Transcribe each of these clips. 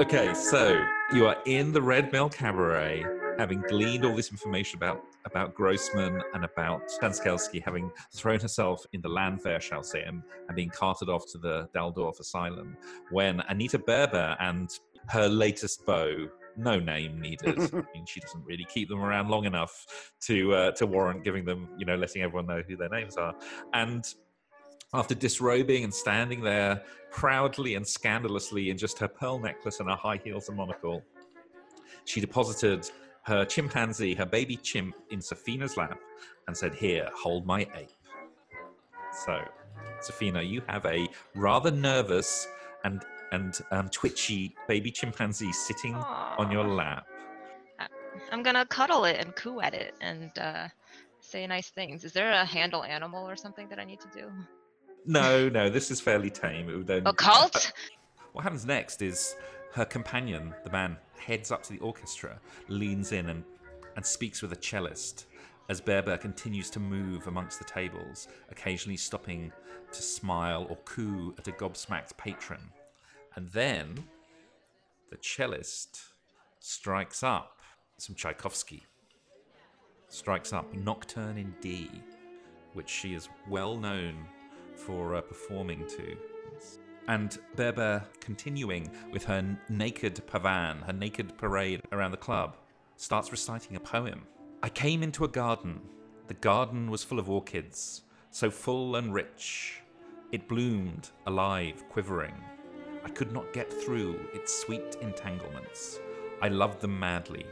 Okay, so you are in the Red Mill Cabaret, having gleaned all this information about about Grossman and about Stanskelski having thrown herself in the Landwehr, shall say, and, and being carted off to the Dalldorf Asylum, when Anita Berber and her latest beau, no name needed. I mean, she doesn't really keep them around long enough to uh, to warrant giving them, you know, letting everyone know who their names are. And after disrobing and standing there proudly and scandalously in just her pearl necklace and her high heels and monocle, she deposited her chimpanzee, her baby chimp, in Sefina's lap and said, Here, hold my ape. So, Sefina, you have a rather nervous and and um, twitchy baby chimpanzee sitting on your lap. I'm gonna cuddle it and coo at it and uh, say nice things. Is there a handle animal or something that I need to do? No, no, this is fairly tame. It would only- A cult? What happens next is her companion, the man, heads up to the orchestra, leans in and, and speaks with a cellist as Berber continues to move amongst the tables, occasionally stopping to smile or coo at a gobsmacked patron. And then the cellist strikes up some Tchaikovsky, strikes up Nocturne in D, which she is well known for uh, performing to. And Berber, continuing with her naked pavan, her naked parade around the club, starts reciting a poem. I came into a garden. The garden was full of orchids, so full and rich. It bloomed, alive, quivering. I could not get through its sweet entanglements. I loved them madly.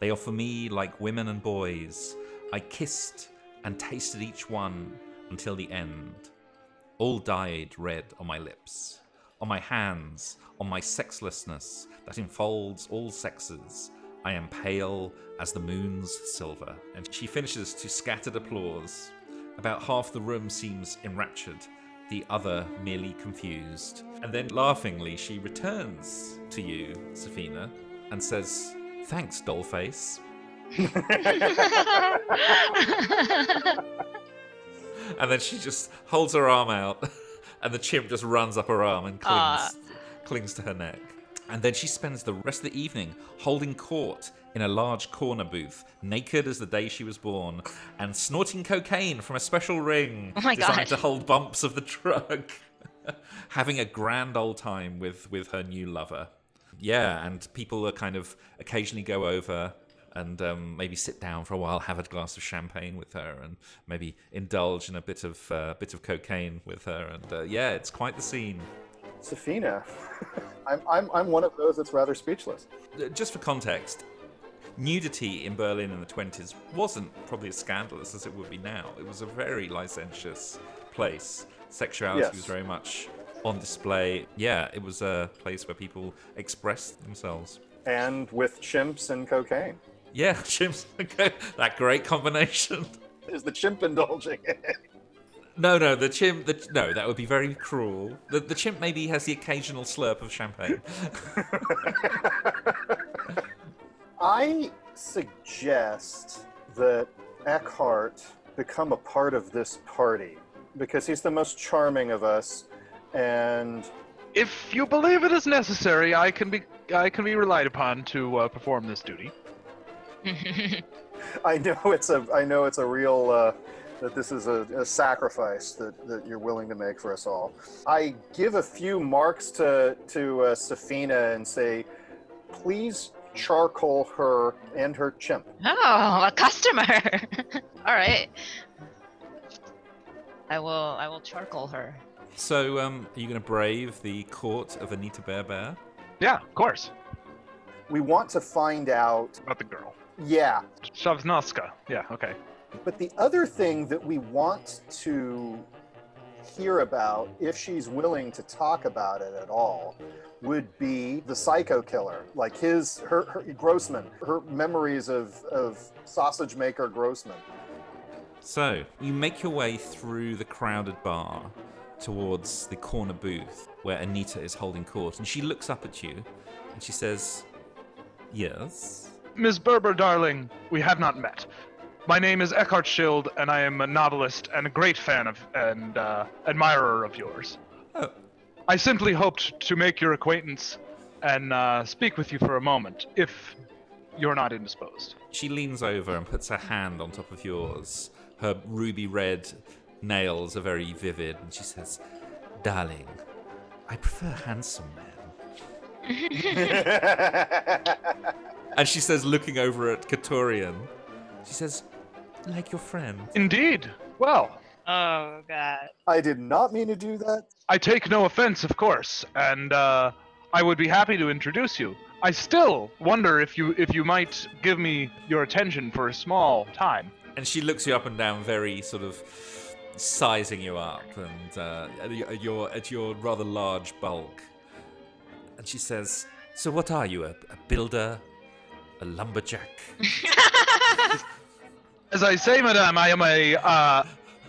They for me like women and boys. I kissed and tasted each one until the end. All dyed red on my lips, on my hands, on my sexlessness that enfolds all sexes. I am pale as the moon's silver. And she finishes to scattered applause. About half the room seems enraptured, the other merely confused. And then laughingly, she returns to you, Sefina, and says, Thanks, dollface. And then she just holds her arm out, and the chimp just runs up her arm and clings, Aw. clings to her neck. And then she spends the rest of the evening holding court in a large corner booth, naked as the day she was born, and snorting cocaine from a special ring Oh my designed God. to hold bumps of the drug. Having a grand old time with, with her new lover. Yeah, and people are kind of occasionally go over and um, maybe sit down for a while, have a glass of champagne with her, and maybe indulge in a bit of uh, bit of cocaine with her. And uh, yeah, it's quite the scene. Sefina, I'm, I'm, I'm one of those that's rather speechless. Uh, Just for context, nudity in Berlin in the 20s wasn't probably as scandalous as it would be now. It was a very licentious place. Sexuality Yes. was very much on display. Yeah, it was a place where people expressed themselves. And with chimps and cocaine. Yeah, chimps. that great combination. Is the chimp indulging it? No, no, the chimp. The, no, that would be very cruel. The, the chimp maybe has the occasional slurp of champagne. I suggest that Eckhardt become a part of this party because he's the most charming of us and If you believe it is necessary, I can be I can be relied upon to uh, perform this duty. I know it's a I know it's a real uh, that this is a, a sacrifice that, that you're willing to make for us all. I give a few marks to to uh, Sefina and say, please charcoal her and her chimp. oh, a customer. All right. I will. I will charcoal her. So, um, are you going to brave the court of Anita Berber? Yeah, of course. We want to find out. About the girl. Yeah, Shavnoska. Yeah, okay. But the other thing that we want to hear about, if she's willing to talk about it at all, would be the psycho killer, like his, her, her Grossman, her memories of, of sausage maker Grossman. So, you make your way through the crowded bar towards the corner booth where Anita is holding court, and she looks up at you and she says, Yes. Ms. Berber, darling, we have not met. My name is Eckhardt Schild, and I am a novelist and a great fan of and uh, admirer of yours. Oh, I simply hoped to make your acquaintance and uh, speak with you for a moment, if you're not indisposed. She leans over and puts her hand on top of yours. Her ruby red nails are very vivid, and she says, Darling, I prefer handsome men. And she says, looking over at Kataroyan, she says, Like your friend. Indeed. Well, Oh god. I did not mean to do that. I take no offense, of course, and uh, I would be happy to introduce you. I still wonder if you if you might give me your attention for a small time. And she looks you up and down, very sort of sizing you up, and uh, at your- at your at your rather large bulk. And she says, "So what are you? A, a builder, a lumberjack?" As I say, madame, I am a uh,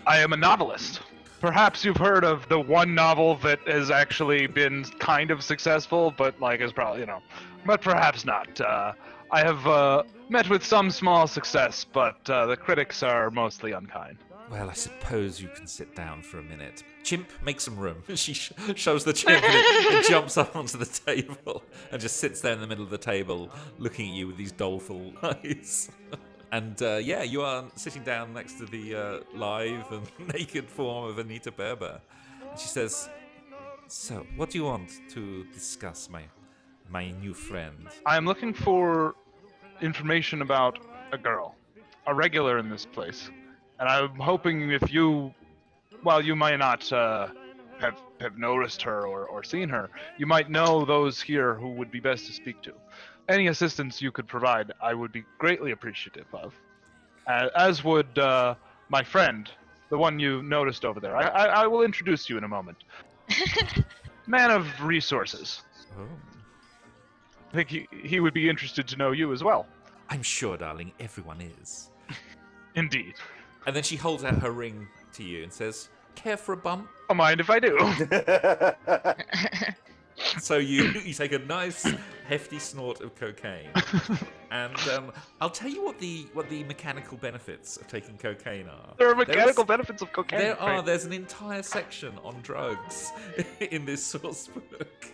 I am a novelist. Perhaps you've heard of the one novel that has actually been kind of successful, but like is probably you know, but perhaps not. Uh, I have uh, met with some small success, but uh, the critics are mostly unkind. Well, I suppose you can sit down for a minute. Chimp, make some room. She sh- shows the chimp and it, it jumps up onto the table and just sits there in the middle of the table, looking at you with these doleful eyes. And uh, yeah, you are sitting down next to the uh, live and naked form of Anita Berber. And she says, "So, what do you want to discuss, my my new friend?" I am looking for information about a girl, a regular in this place, and I'm hoping if you, while you might not uh, have have noticed her or, or seen her, you might know those here who would be best to speak to. Any assistance you could provide, I would be greatly appreciative of. Uh, as would uh, my friend, the one you noticed over there. I, I, I will introduce you in a moment. Man of resources. Oh, I think he, he would be interested to know you as well. I'm sure, darling, everyone is. Indeed. And then she holds out her ring to you and says, "Care for a bump?" Don't mind if I do. So you you take a nice hefty snort of cocaine, and um, I'll tell you what the what the mechanical benefits of taking cocaine are. there are There's- mechanical benefits of cocaine. There are. There's an entire section on drugs in this source book.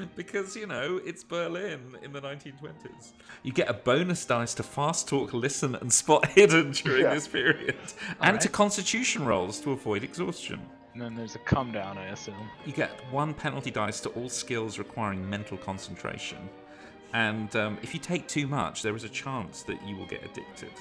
Because, you know, it's Berlin in the 1920s. You get a bonus dice to fast talk, listen, and spot hidden during Yeah. this period, and right. to constitution rolls to avoid exhaustion. And then there's a come down, I assume. You get one penalty dice to all skills requiring mental concentration. And um, if you take too much, there is a chance that you will get addicted.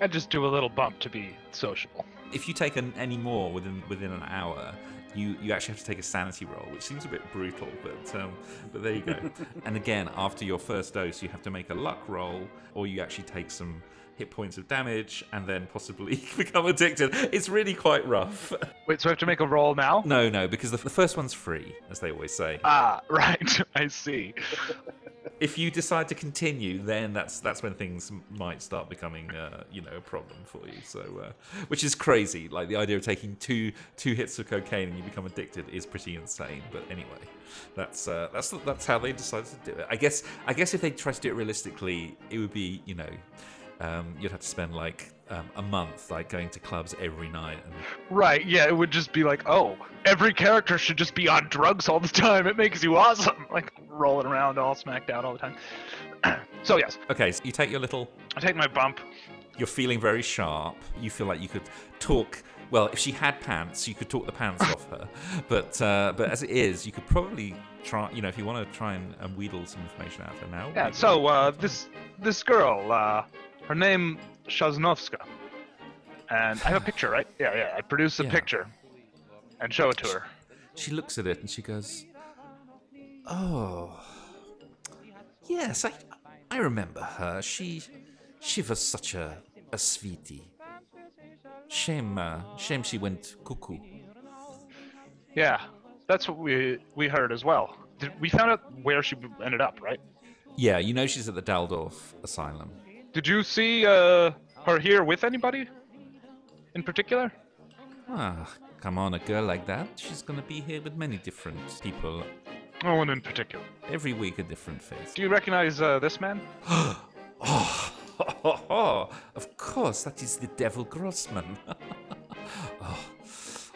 I just do a little bump to be sociable. If you take an, any more within within an hour, you, you actually have to take a sanity roll, which seems a bit brutal, but um, but there you go. and again, after your first dose, you have to make a luck roll, or you actually take some hit points of damage, and then possibly become addicted. It's really quite rough. Wait, so I have to make a roll now? no, no, because the, the first one's free, as they always say. Ah, right. I see. If you decide to continue, then that's that's when things might start becoming, uh, you know, a problem for you. So, uh, which is crazy. Like the idea of taking two two hits of cocaine and you become addicted is pretty insane. But anyway, that's uh, that's that's how they decided to do it. I guess I guess if they tried to do it realistically, it would be you know, um, you'd have to spend like um, a month like going to clubs every night and Right, yeah, it would just be like, oh, every character should just be on drugs all the time. It makes you awesome. Like rolling around all smacked out all the time. so, yes, okay. So you take your little I take my bump. You're feeling very sharp. You feel like you could talk. Well, if she had pants, you could talk the pants off her. But uh, but as it is, you could probably try. You know, if you want to try and, and wheedle some information out of her now. Yeah, so uh, this this girl, uh, her name Shaznovska, and I have a picture, right? Yeah, yeah. I produce a Yeah. picture and show it to her. she looks at it and she goes, "Oh, yes, I I remember her. She she was such a a sweetie. Shame, uh, shame she went cuckoo." Yeah, that's what we we heard as well. Did, we found out where she ended up, right? Yeah, you know she's at the Dalldorf Asylum. Did you see uh, her here with anybody in particular? Ah, come on, a girl like that, she's gonna be here with many different people. No one in particular. Every week a different face. Do you recognize uh, this man? Oh, of course, that is the Devil Grossman. oh,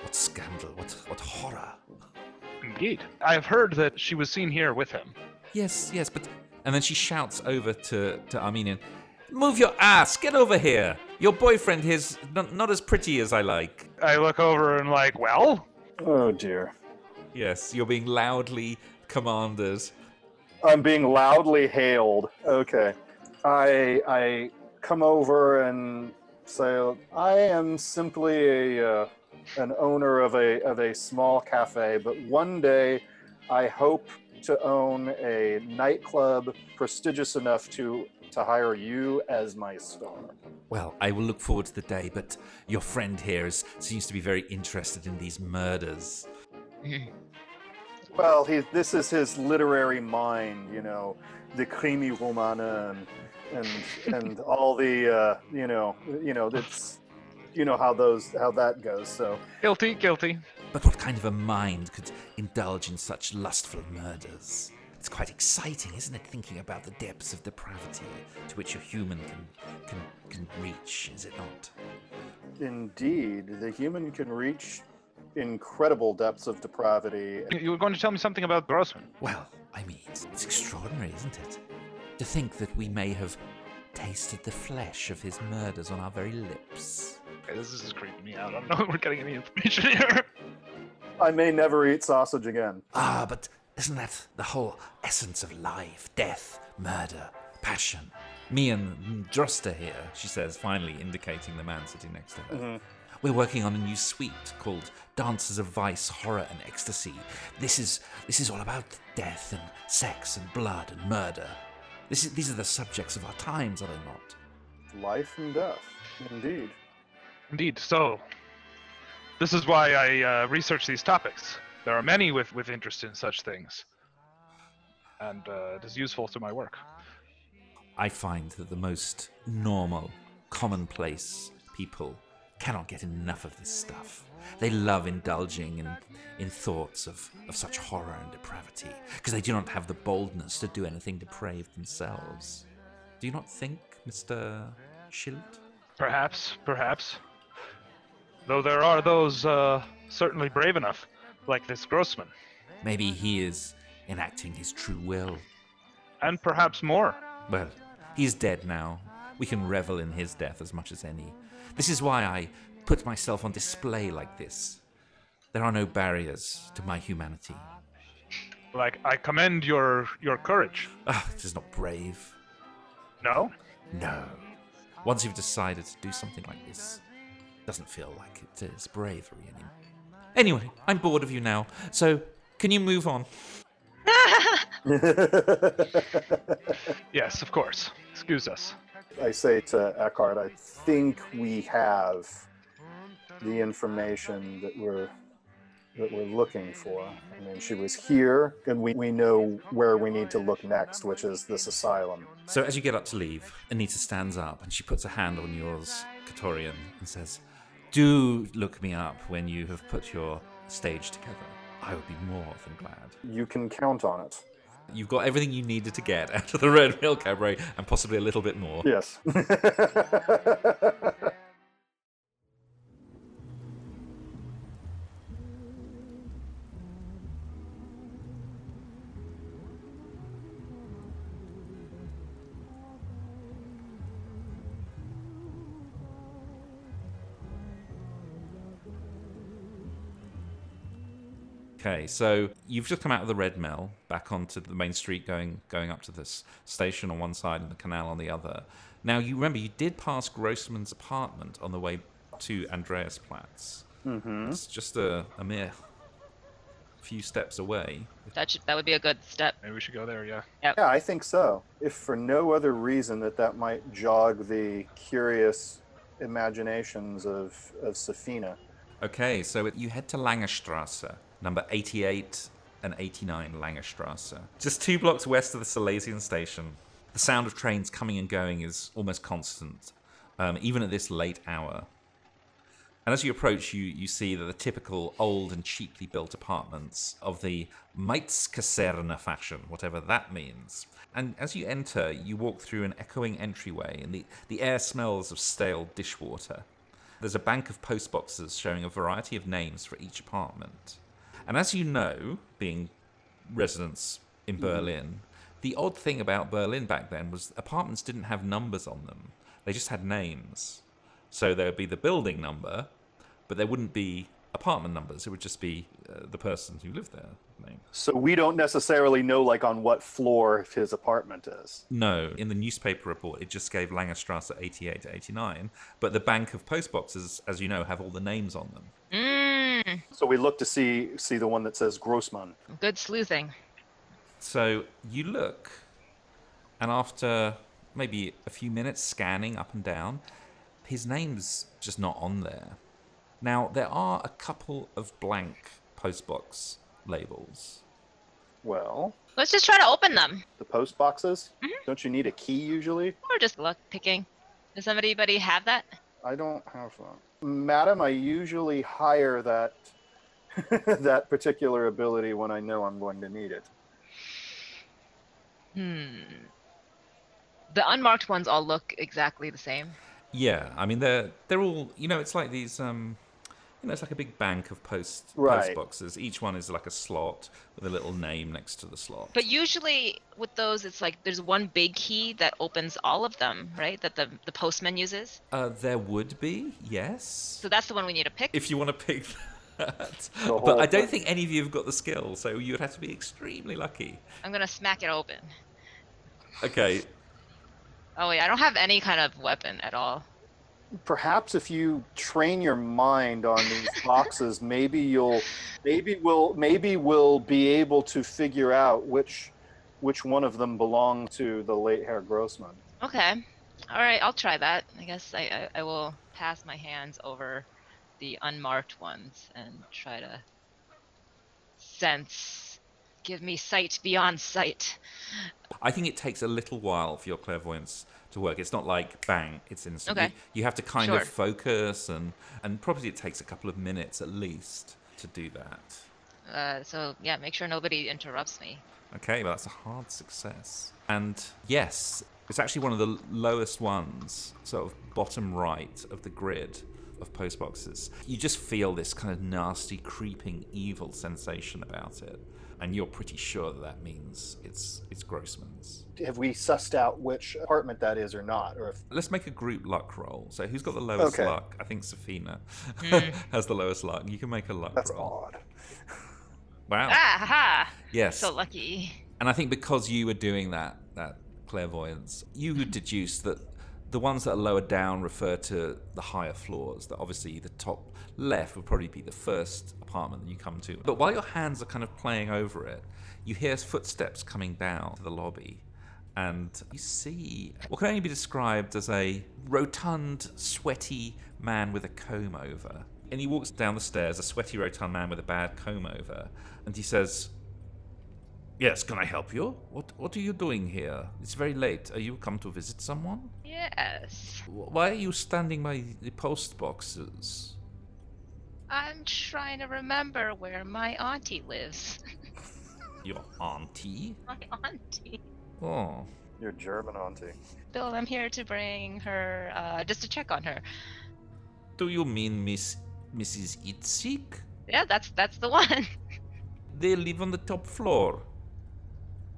what scandal, what, what horror. Indeed. I have heard that she was seen here with him. Yes, yes, but. And then she shouts over to, to Armenian, Move your ass! Get over here! Your boyfriend here's not, not as pretty as I like. I look over and like, well, Oh dear. Yes, you're being loudly commanded. I'm being loudly hailed. Okay. I I come over and say I am simply a uh, an owner of a of a small cafe, but one day I hope to own a nightclub prestigious enough to to hire you as my star. Well, I will look forward to the day, but your friend here is, seems to be very interested in these murders. Well, he this is his literary mind, you know, the crimi romana and and and all the uh, you know you know that's you know how those how that goes. So guilty, guilty. But what kind of a mind could indulge in such lustful murders? It's quite exciting, isn't it, thinking about the depths of depravity to which a human can can, can reach, is it not? indeed, the human can reach incredible depths of depravity. You- You were going to tell me something about Grossman. Well, I mean, it's, it's extraordinary, isn't it? To think that we may have tasted the flesh of his murders on our very lips. Okay, this is just creeping me out. I don't know if we're getting any information here. I may never eat sausage again. Ah, but isn't that the whole essence of life? Death, murder, passion. Me and Droste here, she says, finally indicating the man sitting next to her. We're working on a new suite called Dances of Vice, Horror and Ecstasy. This is this is all about death and sex and blood and murder. This is, these are the subjects of our times, are they not? Life and death, indeed. Indeed. So, this is why I uh, research these topics. There are many with, with interest in such things, and uh, it is useful to my work. I find that the most normal, commonplace people cannot get enough of this stuff. They love indulging in, in thoughts of, of such horror and depravity, because they do not have the boldness to do anything depraved themselves. Do you not think, Mr. Schild? Perhaps, perhaps. Though there are those uh, certainly brave enough, like this Grossman, Maybe he is enacting his true will. and perhaps more. Well, he's dead now. We can revel in his death as much as any. This is why I put myself on display like this. There are no barriers to my humanity. Like I commend your your courage. Ah, it is not brave. No, No. Once you've decided to do something like this, it doesn't feel like it is bravery anymore. Anyway, I'm bored of you now, so can you move on? yes, of course. Excuse us. I say to Eckhardt, I think we have the information that we're that we're looking for. I mean, she was here, and we, we know where we need to look next, which is this asylum. So as you get up to leave, Anita stands up and she puts a hand on yours, Kataroyan, and says, Do look me up when you have put your stage together. I would be more than glad. You can count on it. You've got everything you needed to get out of the Red Mill Cabaret and possibly a little bit more. Yes. Okay, so you've just come out of the Red Mill, back onto the main street, going going up to this station on one side and the canal on the other. Now you remember you did pass Grossman's apartment on the way to Andreasplatz. Mm-hmm. It's just a, a mere few steps away. That should that would be a good step. Maybe we should go there. Yeah. yeah, I think so. If for no other reason that that might jog the curious imaginations of, of Sefina. Okay, so you head to Langerstrasse, number 88 and 89 Langerstrasse. Just two blocks west of the Silesian station. The sound of trains coming and going is almost constant, um, even at this late hour. And as you approach, you, you see that the typical old and cheaply built apartments of the Mietskaserne fashion, whatever that means. And as you enter, you walk through an echoing entryway, and the, the air smells of stale dishwater. There's a bank of postboxes showing a variety of names for each apartment. And as you know, being residents in Berlin, The odd thing about Berlin back then was apartments didn't have numbers on them, they just had names. So there would be the building number, but there wouldn't be apartment numbers. It would just be uh, the person who lived there name. So we don't necessarily know like on what floor his apartment is. No, in the newspaper report, it just gave Langerstrasse 88 to 89, but the bank of postboxes, as you know, have all the names on them. Mm, Mm-hmm. So we look to see see the one that says Grossman. good sleuthing. So you look, and after maybe a few minutes scanning up and down, his name's just not on there. Now, there are a couple of blank postbox labels. Well, Let's just try to open them. the post boxes. Mm-hmm. Don't you need a key usually? Or just luck picking. Does anybody have that? I don't have one. Madam, I usually hire that that particular ability when I know I'm going to need it. Hmm. The unmarked ones all look exactly the same. Yeah, I mean they're they're all you know it's like these um you know it's like a big bank of post Right. post boxes. Each one is like a slot with a little name next to the slot. But usually with those, it's like there's one big key that opens all of them, right? That the, the postman uses. Uh, there would be yes, So that's the one we need to pick. if you want to pick that. But I don't thing. think any of you have got the skill, so you would have to be extremely lucky. I'm gonna smack it open. Okay, Oh wait, I don't have any kind of weapon at all. Perhaps if you train your mind on these boxes, maybe you'll maybe we'll maybe we'll be able to figure out which which one of them belong to the late Herr Grossman. Okay. All right, I'll try that. I guess I, I, I will pass my hands over the unmarked ones and try to sense, give me sight beyond sight. I think it takes a little while for your clairvoyance to work. It's not like bang, it's instant. Okay. You, you have to kind Sure. of focus, and and probably it takes a couple of minutes at least to do that. Uh, so yeah, make sure nobody interrupts me. Okay, well, that's a hard success. And yes, it's actually one of the lowest ones, sort of bottom right of the grid of post boxes. You just feel this kind of nasty, creeping, evil sensation about it. And you're pretty sure that that means it's it's Grossman's. Have we sussed out which apartment that is or not? Or if Let's make a group luck roll. So who's got the lowest Okay. luck? I think Sefina Hmm. has the lowest luck. You can make a luck that's roll. odd. Wow. Ah, ha! Yes. So lucky. And I think because you were doing that that clairvoyance, you would deduce that the ones that are lower down refer to the higher floors. That obviously the top left would probably be the first apartment that you come to. But while your hands are kind of playing over it, you hear footsteps coming down to the lobby. And you see what can only be described as a rotund, sweaty man with a comb over. And he walks down the stairs, a sweaty, rotund man with a bad comb over, and he says, Yes, can I help you? What What are you doing here? It's very late. Are you come to visit someone? Yes. Why are you standing by the post boxes? I'm trying to remember where my auntie lives. Your auntie? my auntie. Oh, Your German auntie. Bill, I'm here to bring her, uh, just to check on her. do you mean Miss Mrs. Itzig? Yeah, that's that's the one. They live on the top floor.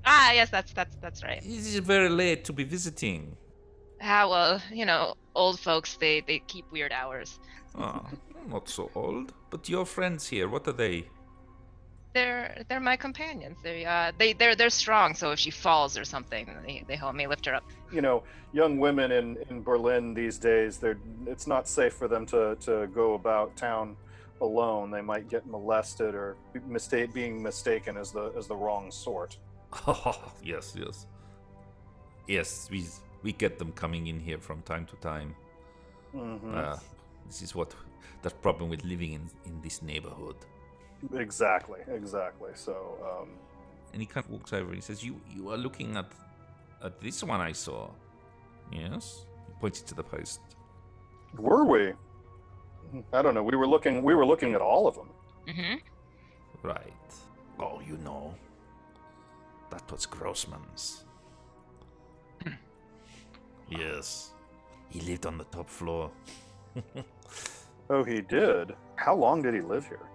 Ah, yes, that's that's that's right. It is very late to be visiting. Ah, well, you know, old folks they they keep weird hours. Ah, not so old. But your friends here, what are they? They're they're my companions. They uh they they're they're strong. So if she falls or something, they they help me lift her up. You know, young women in, in Berlin these days, they're it's not safe for them to, to go about town alone. They might get molested or mistake being mistaken as the as the wrong sort. Oh, yes, yes. Yes, we we get them coming in here from time to time. Mhm. Uh, this is what the problem with living in, in this neighborhood. Exactly, exactly. So, um, And he kind of walks over and he says, "You you are looking at at this one I saw." Yes. He pointed to the post. were we? I don't know. We were looking. We were looking at all of them. Mm-hmm. Right. Oh, you know. That was Grossman's. yes. He lived on the top floor. Oh, he did. How long did he live here?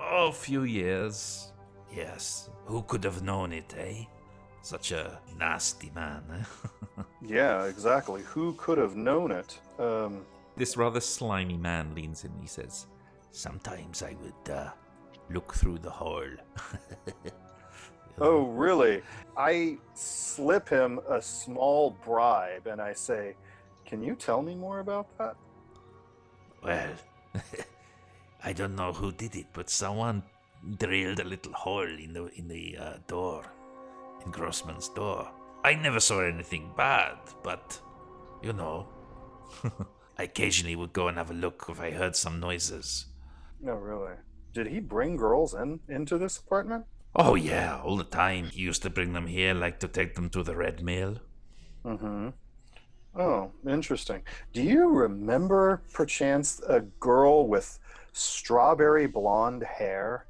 Oh, a few years. Yes. Who could have known it, eh? Such a nasty man. eh? Yeah, exactly. Who could have known it? Um, this rather slimy man leans in he says, Sometimes I would uh, look through the hole. oh, really? I slip him a small bribe and I say, Can you tell me more about that? Well, I don't know who did it, but someone drilled a little hole in the in the uh, door, in Grossman's door. I never saw anything bad, but you know, I occasionally would go and have a look if I heard some noises. No, really. Did he bring girls in into this apartment? Oh yeah, all the time. He used to bring them here, like to take them to the Red Mill. Mm-hmm. Oh, interesting. Do you remember, perchance, a girl with strawberry blonde hair?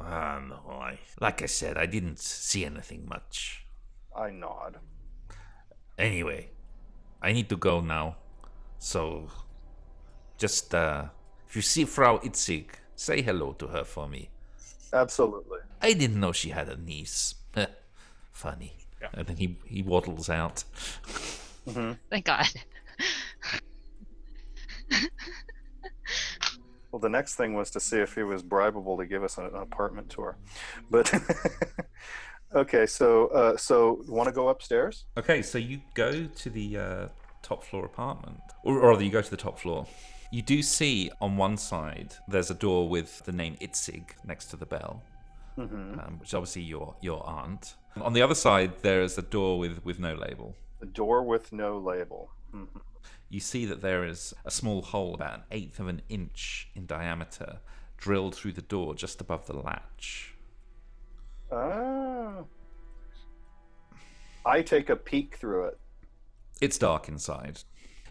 Ah, no, I like I said, I didn't see anything much. I nod. Anyway, I need to go now. So, just, uh, if you see Frau Itzig, say hello to her for me. Absolutely. I didn't know she had a niece. Funny. Yeah. And then he, he waddles out. Thank God. Well, the next thing was to see if he was bribable to give us an apartment tour. But okay, so uh, so want to go upstairs? Okay, so you go to the uh, top floor apartment, or, or rather, you go to the top floor. You do see on one side there's a door with the name Itzig next to the bell, um, which is obviously your your aunt. On the other side, there is a door with with no label. A door with no label. Mhm. You see that there is a small hole about an eighth of an inch in diameter drilled through the door just above the latch. Ah. I take a peek through it. It's dark inside.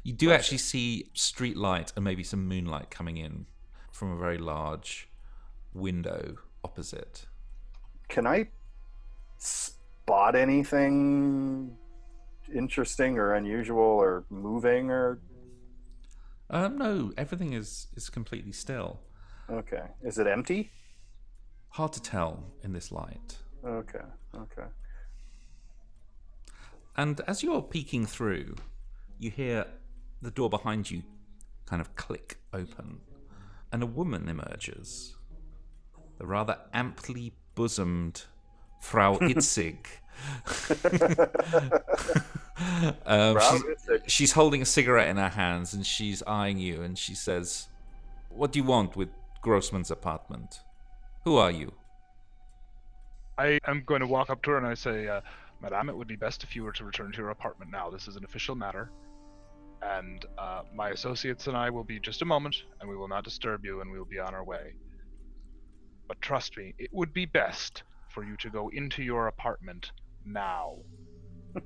You do actually see street light and maybe some moonlight coming in from a very large window opposite. Can I spot anything interesting or unusual or moving or Um, no, everything is is completely still. okay? Is it empty? Hard to tell in this light. Okay. Okay. And as you're peeking through, you hear the door behind you kind of click open, and a woman emerges. The rather amply bosomed Frau Itzig. um, Frau she's, Itzig. she's holding a cigarette in her hands and she's eyeing you and she says, What do you want with Grossman's apartment? Who are you? I am going to walk up to her and I say, uh, Madame, it would be best if you were to return to your apartment now. This is an official matter. And uh, my associates and I will be just a moment, and we will not disturb you, and we will be on our way. But trust me, it would be best for you to go into your apartment now.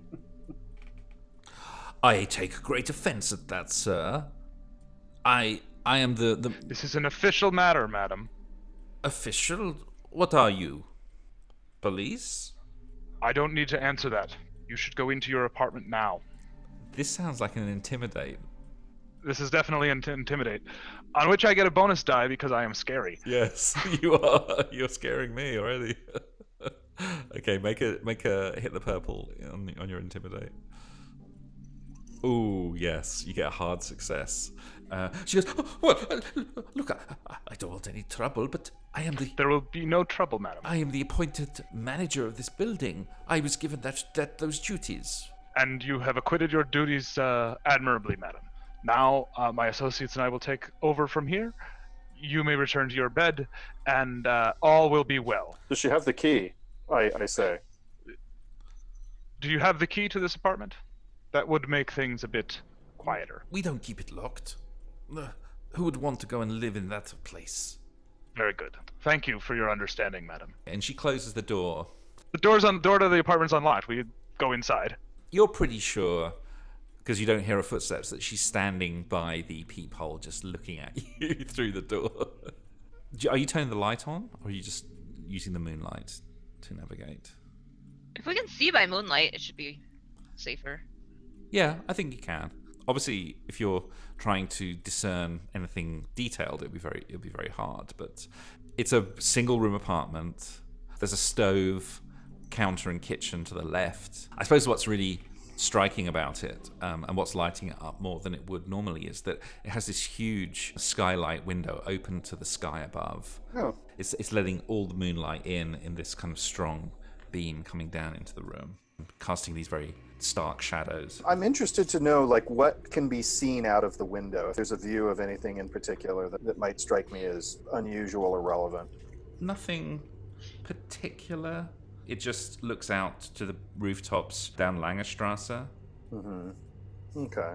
I take great offense at that, sir. I I am the, the This is an official matter, madam. official. What are you? Police? I don't need to answer that. You should go into your apartment now. This sounds like an intimidate. This is definitely int- intimidate, on which I get a bonus die because I am scary. Yes, you are. You're scaring me already. okay, make a make a hit the purple on on your intimidate. Ooh, yes, you get a hard success. Uh, she goes, "Oh, well, uh, look, I, I don't want any trouble, but I am the There will be no trouble, madam. I am the appointed manager of this building. I was given that that those duties. and you have acquitted your duties uh, admirably, madam. Now, uh, my associates and I will take over from here. You may return to your bed, and uh, all will be well. Does she have the key? I, I say. Do you have the key to this apartment? That would make things a bit quieter. We don't keep it locked. Uh, who would want to go and live in that place? Very good. Thank you for your understanding, madam. And she closes the door. The door's on. The door to the apartment's unlocked. We go inside. You're pretty sure, because you don't hear her footsteps, that she's standing by the peephole, just looking at you through the door. Are you turning the light on, or are you just using the moonlight to navigate? If we can see by moonlight, it should be safer. Yeah, I think you can. Obviously, if you're trying to discern anything detailed, it'd be very it'd be very hard. But it's a single room apartment. There's a stove, counter and kitchen to the left. I suppose what's really striking about it um, and what's lighting it up more than it would normally is that it has this huge skylight window open to the sky above. Oh, It's, it's letting all the moonlight in in this kind of strong beam coming down into the room, casting these very stark shadows. I'm interested to know like what can be seen out of the window. If there's a view of anything in particular that, that might strike me as unusual or relevant. Nothing particular. It just looks out to the rooftops down Langerstrasse. Mm-hmm. Okay.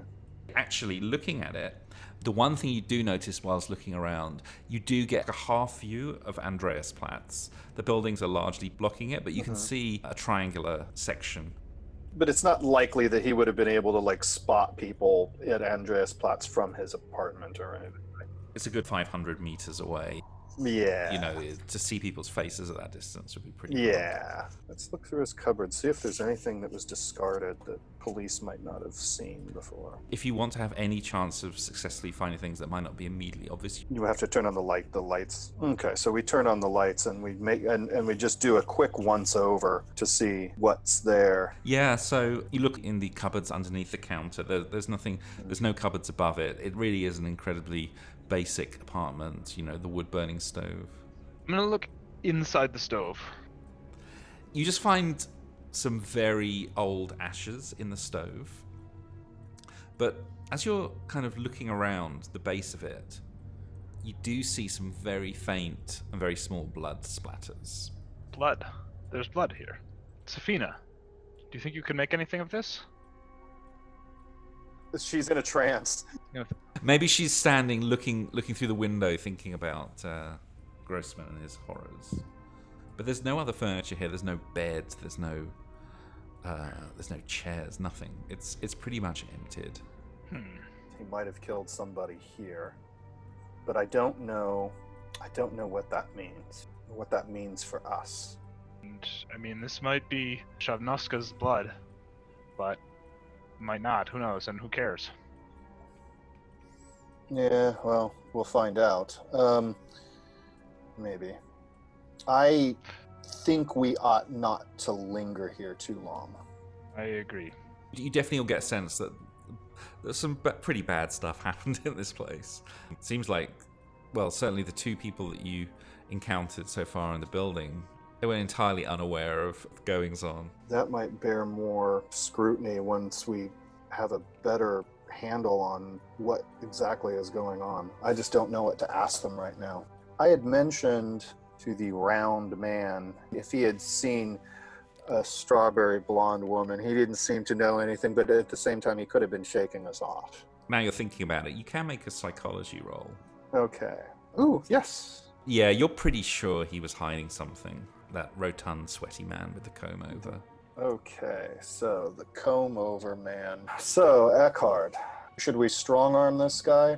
Actually, looking at it, the one thing you do notice whilst looking around, you do get a half view of Andreasplatz. The buildings are largely blocking it, but you can see a triangular section. But it's not likely that he would have been able to like spot people at Andreas Platz from his apartment or anything. It's a good 500 meters away. Yeah. You know, to see people's faces at that distance would be pretty. Yeah. Let's look through his cupboard, see if there's anything that was discarded that police might not have seen before. If you want to have any chance of successfully finding things that might not be immediately obvious, You have to turn on the light, the lights. Okay, so we turn on the lights and we make and, and we just do a quick once over to see what's there. Yeah, so you look in the cupboards underneath the counter. There, there's nothing. There's no cupboards above it. It really is an incredibly basic apartment. You know, the wood burning stove. I'm gonna look inside the stove. You just find some very old ashes in the stove. But as you're kind of looking around the base of it, you do see some very faint and very small blood splatters. Blood. There's blood here. Sefina, do you think you can make anything of this? She's in a trance. You know, Maybe she's standing, looking, looking through the window, thinking about uh, Grossman and his horrors. But there's no other furniture here. There's no beds. There's no, uh, there's no chairs. Nothing. It's it's pretty much emptied. Hmm. He might have killed somebody here. But I don't know I don't know what that means. What that means for us. and I mean, this might be Shavnoska's blood, but might not. Who knows? And who cares? Yeah, well, we'll find out. Um, maybe. I think we ought not to linger here too long. I agree. You definitely will get a sense that there's some b- pretty bad stuff happened in this place. It seems like, well, certainly the two people that you encountered so far in the building, they were entirely unaware of goings on. That might bear more scrutiny once we have a better handle on what exactly is going on. I just don't know what to ask them right now. I had mentioned to the round man if he had seen a strawberry blonde woman. He didn't seem to know anything, but at the same time, he could have been shaking us off. Now you're thinking about it, you can make a psychology roll. Okay. Ooh, yes. Yeah, you're pretty sure he was hiding something. That rotund, sweaty man with the comb over. Okay, so the comb over man. So, Eckhardt, should we strong arm this guy?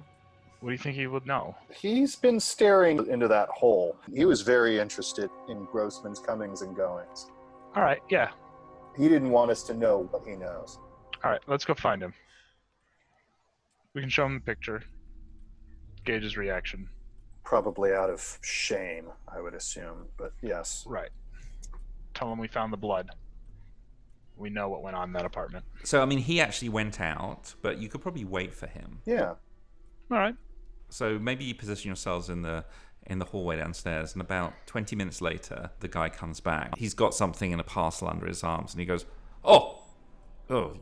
What do you think he would know? He's been staring into that hole. He was very interested in Grossman's comings and goings. All right, yeah. He didn't want us to know what he knows. All right, let's go find him. We can show him the picture. Gauge his reaction. Probably out of shame, I would assume. But yes. Right. Tell him we found the blood. We know what went on in that apartment. So, I mean, he actually went out, but you could probably wait for him. Yeah. All right. So maybe you position yourselves in the in the hallway downstairs, and about twenty minutes later, the guy comes back. He's got something in a parcel under his arms, and he goes, "Oh, oh,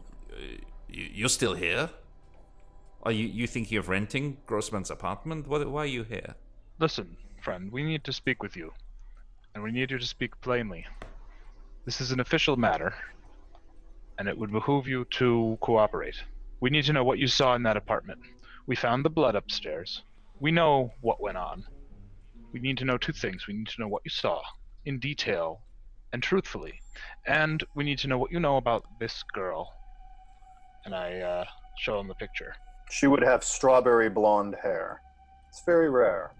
you- you're still here? Are you you thinking of renting Grossman's apartment? What, why are you here?" Listen, friend, we need to speak with you. And we need you to speak plainly. This is an official matter, and it would behoove you to cooperate. We need to know what you saw in that apartment. We found the blood upstairs. We know what went on. We need to know two things. We need to know what you saw in detail and truthfully. And we need to know what you know about this girl. And I uh, show him the picture. She would have strawberry blonde hair. It's very rare.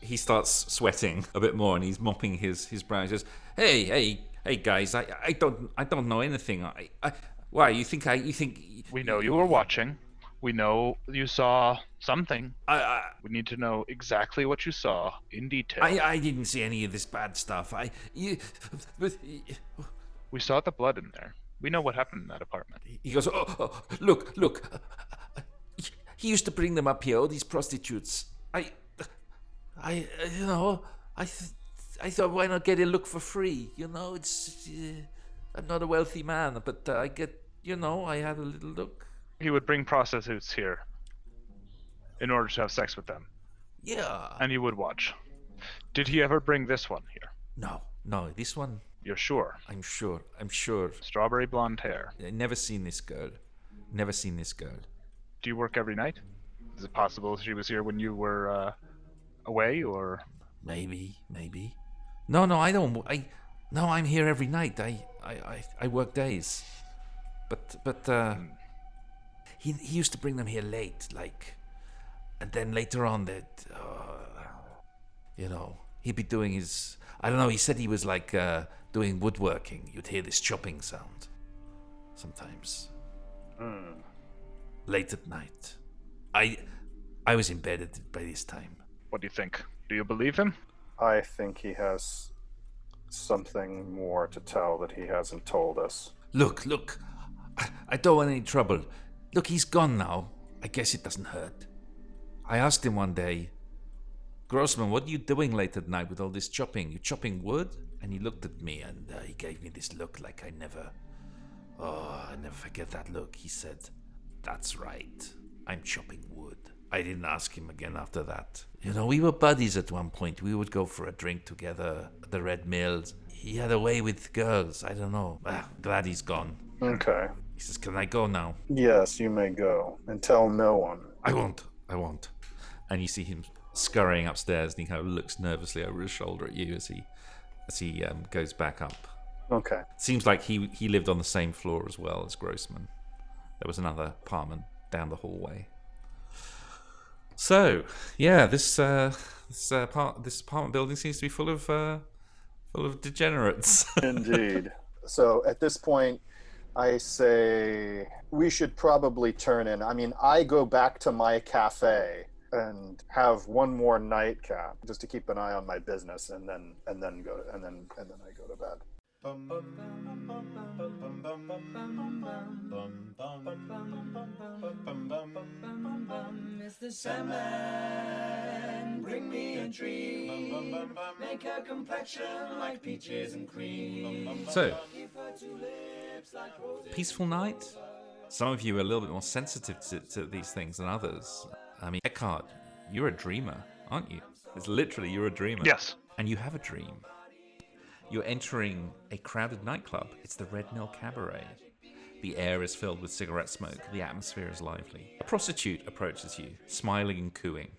He starts sweating a bit more, and he's mopping his his brow. He says, "Hey, hey, hey, guys! I, I don't I don't know anything. I, I why you think I you think We know you were watching. We know you saw something. I, I We need to know exactly what you saw in detail. I, I didn't see any of this bad stuff. I, you, but, We saw the blood in there. We know what happened in that apartment. He goes, oh, oh, look, look. He used to bring them up here, all these prostitutes. I, I, you know, I, th- I thought, why not get a look for free? You know, it's, uh, I'm not a wealthy man, but uh, I get, you know, I had a little look. He would bring prostitutes here in order to have sex with them, Yeah. and he would watch. Did he ever bring this one here? No, no, this one, You're sure? I'm sure, I'm sure. Strawberry blonde hair. I never seen this girl. Never seen this girl. Do you work every night? Is it possible she was here when you were uh, away, or Maybe, maybe. No, no, I don't. I no, I'm here every night. I, I, I, I work days. But, but uh, he he used to bring them here late, like, and then later on that, uh, you know, he'd be doing his. I don't know. He said he was like uh, doing woodworking. You'd hear this chopping sound. Sometimes. Late at night. I, I was in bed at, by this time. what do you think? Do you believe him? I think he has something more to tell that he hasn't told us. Look, look. I, don't want any trouble. Look, he's gone now. I guess it doesn't hurt. I asked him one day, Grossman, what are you doing late at night with all this chopping? You chopping wood? And he looked at me and uh, he gave me this look like I never. Oh, I never forget that look. He said, That's right. I'm chopping wood. I didn't ask him again after that. You know, we were buddies at one point. We would go for a drink together at the Red Mills. He had a way with girls. I don't know. Ah, glad he's gone. Okay. He says, Can I go now? Yes, you may go and tell no one. I won't. I won't. and you see him scurrying upstairs, and he kind of looks nervously over his shoulder at you as he as he um, goes back up. Okay. Seems like he he lived on the same floor as well as Grossman. There was another apartment down the hallway. So yeah, this uh, this uh, part this apartment building seems to be full of uh, full of degenerates. Indeed. so at this point, I say we should probably turn in. I mean, I go back to my cafe and have one more nightcap just to keep an eye on my business, and then and then go and then and then I go to bed. Mr. Sandman, bring me a dream. Make her complexion like peaches and cream. so Give her two lips like roses. peaceful night. Some of you are a little bit more sensitive to, to these things than others. I mean, Eckhardt, you're a dreamer, aren't you? It's literally you're a dreamer. Yes. And you have a dream. You're entering a crowded nightclub. It's the Red Mill Cabaret. The air is filled with cigarette smoke. The atmosphere is lively. A prostitute approaches you, smiling and cooing.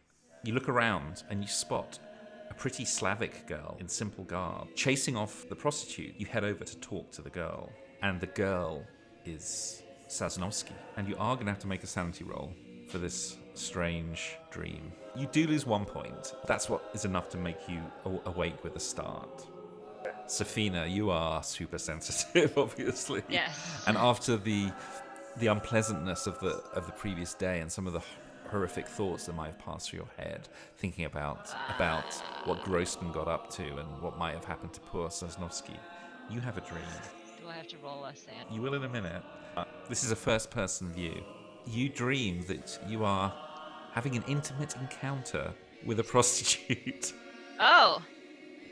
You look around and you spot a pretty Slavic girl in simple garb. Chasing off the prostitute, you head over to talk to the girl. And the girl is Saznovsky. And you are going to have to make a sanity roll for this strange dream. You do lose one point. That's what is enough to make you awake with a start. Sefina, you are super sensitive, obviously. Yes. And after the the unpleasantness of the of the previous day and some of the horrific thoughts that might have passed through your head, thinking about about what Grossman got up to and what might have happened to poor Sosnovsky, you have a dream. Do I have to roll a sand? You will in a minute. Uh, this is a first person view. You dream that you are having an intimate encounter with a prostitute Oh.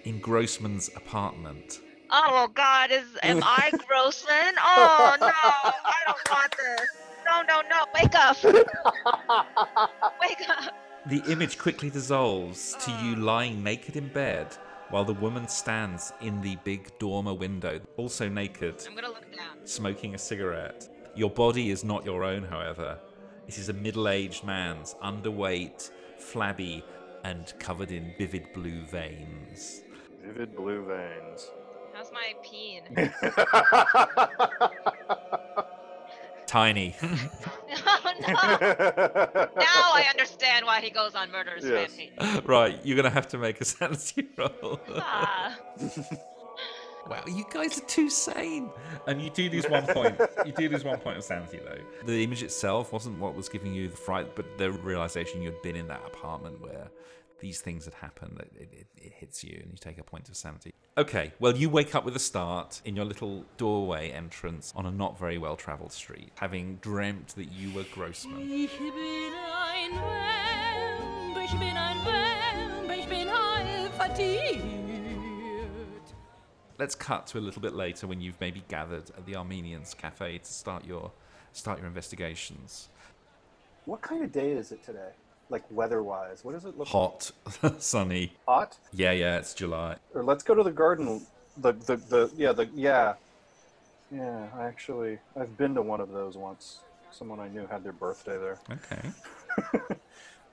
In Grossman's apartment. Oh God, is am I Grossman? Oh no, I don't want this. No, no, no! Wake up! Wake up! The image quickly dissolves to you mm. lying naked in bed while the woman stands in the big dormer window, also naked, I'm gonna look down. smoking a cigarette. Your body is not your own, however. It is a middle aged man's, underweight, flabby, and covered in vivid blue veins. Vivid blue veins. How's my peen? Tiny. oh no! Now I understand why he goes on murderous Yes. rampage. right, you're going to have to make a sanity roll. Ah. Wow, you guys are too sane. And you do lose one point. You do lose one point of sanity, though. The image itself wasn't what was giving you the fright, but the realization you'd been in that apartment where these things had happened, it, it, it, it hits you and you take a point of sanity. Okay, well, you wake up with a start in your little doorway entrance on a not very well traveled street, having dreamt that you were Grossman. Let's cut to a little bit later when you've maybe gathered at the Armenians Cafe to start your start your investigations. What kind of day is it today? Like weather-wise, what does it look Hot, sunny. Hot? Yeah, yeah, it's July. Or let's go to the garden. The the the yeah the yeah yeah. I actually I've been to one of those once. Someone I knew had their birthday there. Okay.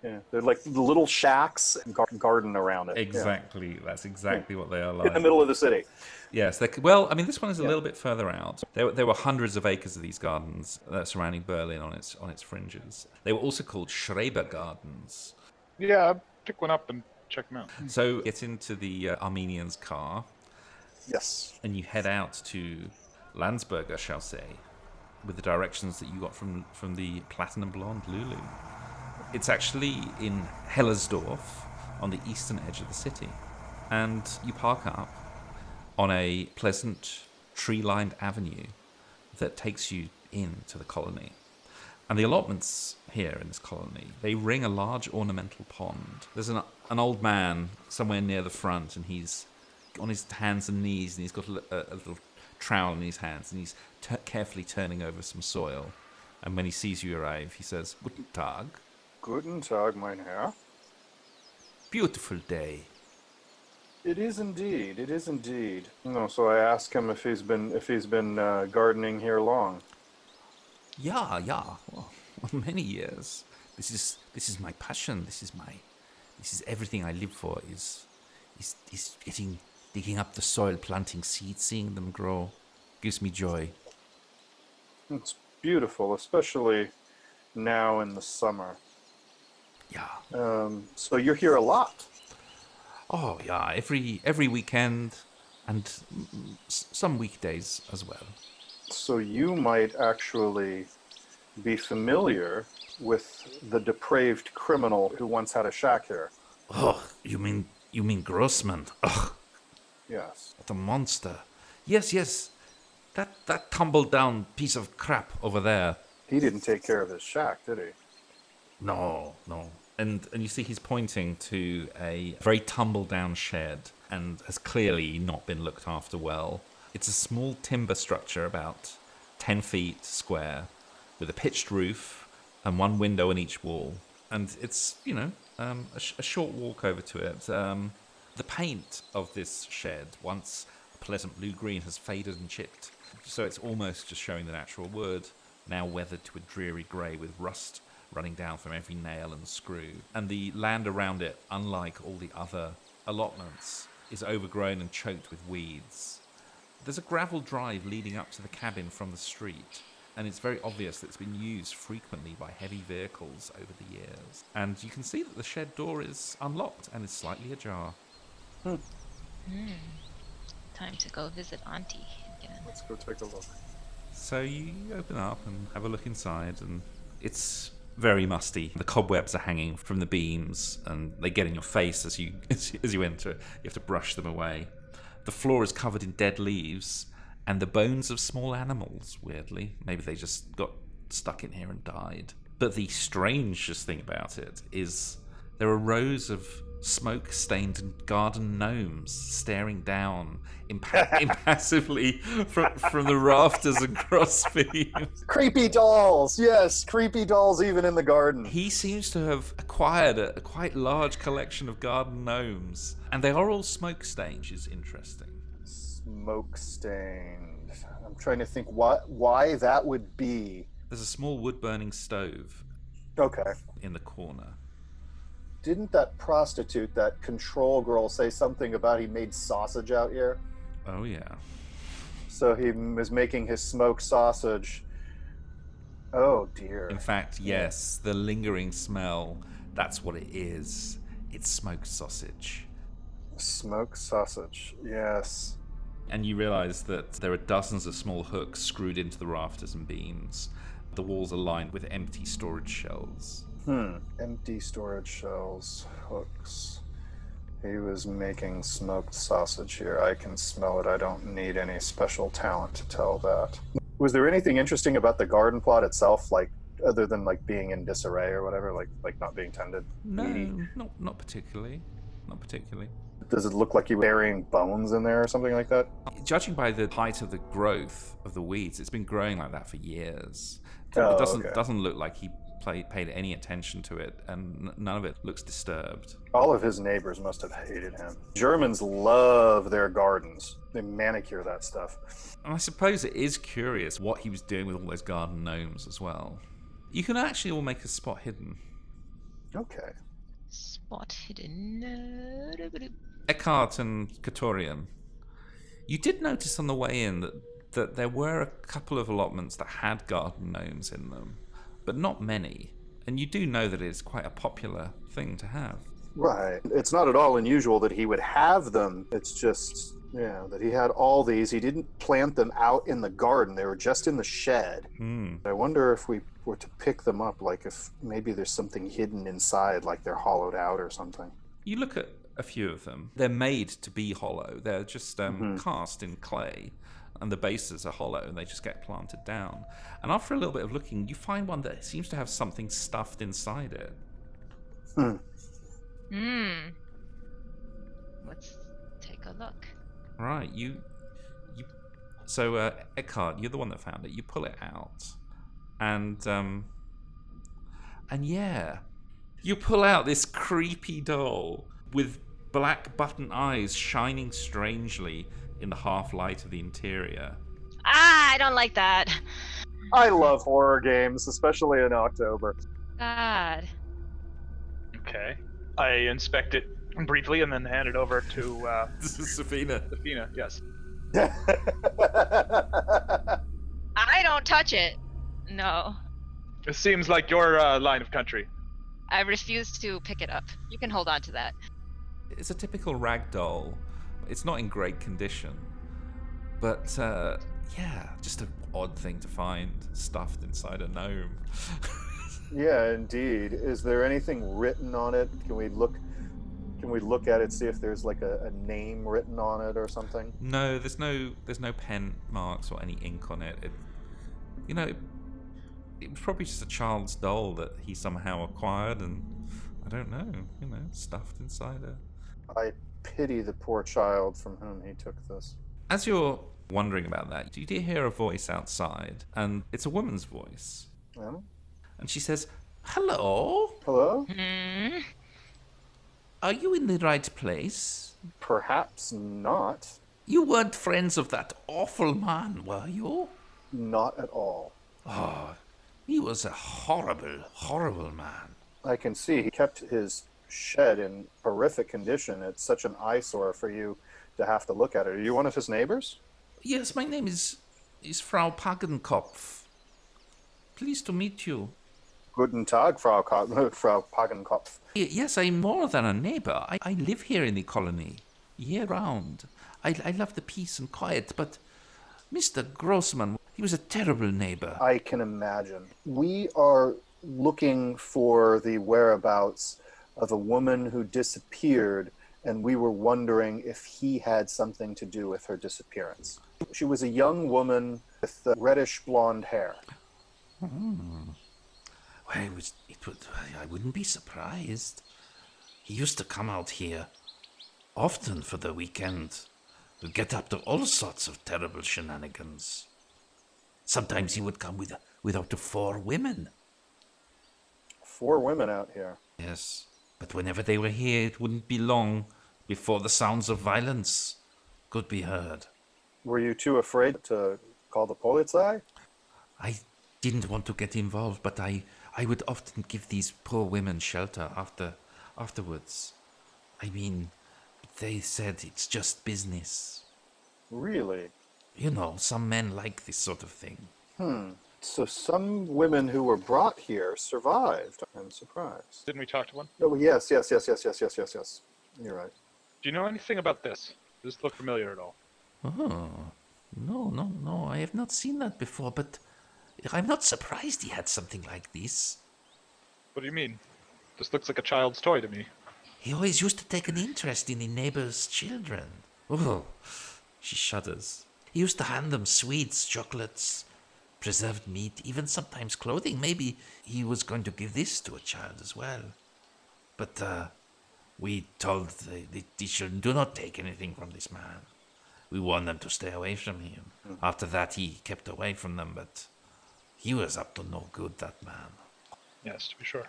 Yeah, they're like little shacks and gar- garden around it. yeah. Exactly. That's exactly what they are like In the middle of the city. Yes. They, c- well, I mean, this one is a Yeah. little bit further out. There, there were hundreds of acres of these gardens uh, surrounding Berlin on its on its fringes. They were also called Schreber Gardens. Yeah, pick one up and check them out. So get into the uh, Armenians' car Yes. and you head out to Landsberger Chaussee with the directions that you got from from the Platinum Blonde Lulu. It's actually in Hellersdorf on the eastern edge of the city. And you park up on a pleasant tree lined avenue that takes you into the colony. And the allotments here in this colony, they ring a large ornamental pond. There's an, an old man somewhere near the front, and he's on his hands and knees, and he's got a, a, a little trowel in his hands, and he's t- carefully turning over some soil. And when he sees you arrive, he says, Guten Tag. Guten Tag, mein Herr. Beautiful day. It is indeed. It is indeed. No, so I ask him if he's been if he's been uh, gardening here long. Yeah, yeah. Well, many years. This is this is my passion. This is my this is everything I live for. Is is is getting digging up the soil, planting seeds, seeing them grow, gives me joy. It's beautiful, especially now in the summer. Yeah. Um, so you're here a lot. Oh yeah. Every every weekend, and some weekdays as well. So you might actually be familiar with the depraved criminal who once had a shack here. Oh, you mean you mean Grossman? Ugh, Yes. What a monster. Yes, yes. That that tumbled down piece of crap over there. He didn't take care of his shack, did he? No, no. And and you see he's pointing to a very tumble down shed and has clearly not been looked after well. It's a small timber structure about 10 feet square with a pitched roof and one window in each wall. And it's, you know, um, a, sh- a short walk over to it. Um, the paint of this shed, once a pleasant blue green, has faded and chipped. So it's almost just showing the natural wood, now weathered to a dreary grey with rust running down from every nail and screw. And the land around it, unlike all the other allotments, is overgrown and choked with weeds. There's a gravel drive leading up to the cabin from the street, and it's very obvious that it's been used frequently by heavy vehicles over the years. And you can see that the shed door is unlocked and is slightly ajar. Hmm. Hmm. Time to go visit Auntie again. Let's go take a look. So you open up and have a look inside, and it's very musty. The cobwebs are hanging from the beams, and they get in your face as you as you- enter. You have to brush them away. The floor is covered in dead leaves and the bones of small animals. Weirdly, maybe they just got stuck in here and died. But the strangest thing about it is there are rows of smoke-stained garden gnomes staring down impa- impassively from, from the rafters and cross beams. Creepy dolls. Yes, creepy dolls even in the garden. He seems to have acquired a, a quite large collection of garden gnomes, and they are all smoke stained, which is interesting. Smoke stained. I'm trying to think what why that would be. There's a small wood burning stove Okay. in the corner. Didn't that prostitute, that control girl, say something about he made sausage out here? Oh, yeah. So he was making his smoked sausage. Oh dear. In fact, yes, the lingering smell, that's what it is. It's smoked sausage. Smoked sausage. Yes. And you realize that there are dozens of small hooks screwed into the rafters and beams. The walls are lined with empty storage shelves. Hmm. Empty storage shells, hooks. He was making smoked sausage here. I can smell it. I don't need any special talent to tell that. Was there anything interesting about the garden plot itself, like other than like being in disarray or whatever, like like not being tended? No, not not particularly. Not particularly. Does it look like you burying bones in there or something like that? Judging by the height of the growth of the weeds, it's been growing like that for years. Oh, it doesn't okay. doesn't look like he played, paid any attention to it, and none of it looks disturbed. All of his neighbors must have hated him. Germans love their gardens. They manicure that stuff. And I suppose it is curious what he was doing with all those garden gnomes as well. You can actually all make a spot hidden. Okay. Spot hidden. Eckhardt and Kataroyan, you did notice on the way in that, that there were a couple of allotments that had garden gnomes in them, but not many. And you do know that it's quite a popular thing to have. Right. It's not at all unusual that he would have them. It's just, yeah, that he had all these. He didn't plant them out in the garden, they were just in the shed. Hmm. I wonder if we were to pick them up, like if maybe there's something hidden inside, like they're hollowed out or something. You look at a few of them. They're made to be hollow. They're just um, Mhm. cast in clay, and the bases are hollow, and they just get planted down. And after a little bit of looking, you find one that seems to have something stuffed inside it. Hmm. Hmm. Let's take a look. Right, you, you. So uh, Eckhardt, you're the one that found it. You pull it out, and um, and yeah, you pull out this creepy doll with black button eyes shining strangely in the half light of the interior. Ah, I don't like that. I love horror games, especially in October. God. Okay. I inspect it briefly and then hand it over to uh, This is Sefina. Athena. Yes. I don't touch it. No. It seems like your uh, line of country. I refuse to pick it up. You can hold on to that. It's a typical rag doll. It's not in great condition, but uh, yeah, just an odd thing to find stuffed inside a gnome. yeah, indeed. Is there anything written on it? Can we look? Can we look at it, see if there's like a, a name written on it or something? No, there's no there's no pen marks or any ink on it. it you know, it, it was probably just a child's doll that he somehow acquired, and I don't know, you know, stuffed inside it. I pity the poor child from whom he took this. As you're wondering about that, you do hear a voice outside, and it's a woman's voice, Yeah? and she says, "Hello, Hello? Hmm. are you in the right place? Perhaps not. You weren't friends of that awful man, were you? Not at all. Oh, he was a horrible, horrible man." I can see he kept his shed in horrific condition. It's such an eyesore for you to have to look at it. Are you one of his neighbors? Yes, my name is is Frau Pagenkopf. Pleased to meet you. Guten Tag, Frau, Ko- Frau Pagenkopf. Yes, I'm more than a neighbor. I, I live here in the colony, year round. I, I love the peace and quiet, but Mr. Grossman, he was a terrible neighbor. I can imagine. We are looking for the whereabouts of a woman who disappeared, and we were wondering if he had something to do with her disappearance. She was a young woman with uh, reddish blonde hair. Well, it was, it would, I wouldn't be surprised. He used to come out here often for the weekend. Would get up to all sorts of terrible shenanigans. Sometimes he would come with, with up to four women. Four women out here. Yes, but whenever they were here, it wouldn't be long before the sounds of violence could be heard. Were you too afraid to call the Polizei? I didn't want to get involved, but I, I would often give these poor women shelter after, afterwards. I mean, they said it's just business. Really? You know, some men like this sort of thing. Hmm. So some women who were brought here survived. I'm surprised. Didn't we talk to one? Oh yes, yes, yes, yes, yes, yes, yes, yes. You're right. Do you know anything about this? Does this look familiar at all? Oh no, no, no! I have not seen that before, but I'm not surprised he had something like this. What do you mean? This looks like a child's toy to me. He always used to take an interest in the neighbors' children. Oh, she shudders. He used to hand them sweets, chocolates, preserved meat, even sometimes clothing. Maybe he was going to give this to a child as well. But uh, we told the, the, the children, do not take anything from this man. We warned them to stay away from him. After that, he kept away from them, but he was up to no good, that man. Yes, to be sure.